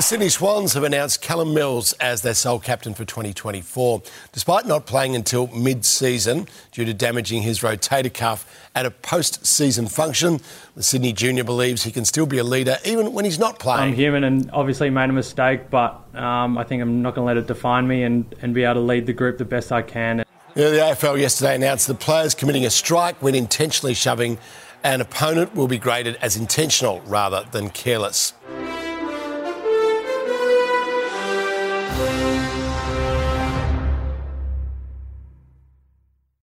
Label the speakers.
Speaker 1: The Sydney Swans have announced Callum Mills as their sole captain for 2024. Despite not playing until mid season due to damaging his rotator cuff at a post season function, the Sydney junior believes he can still be a leader even when he's not playing.
Speaker 2: I'm human and obviously made a mistake, but um, I think I'm not going to let it define me and, and be able to lead the group the best I can.
Speaker 1: Yeah, the AFL yesterday announced the players committing a strike when intentionally shoving an opponent will be graded as intentional rather than careless.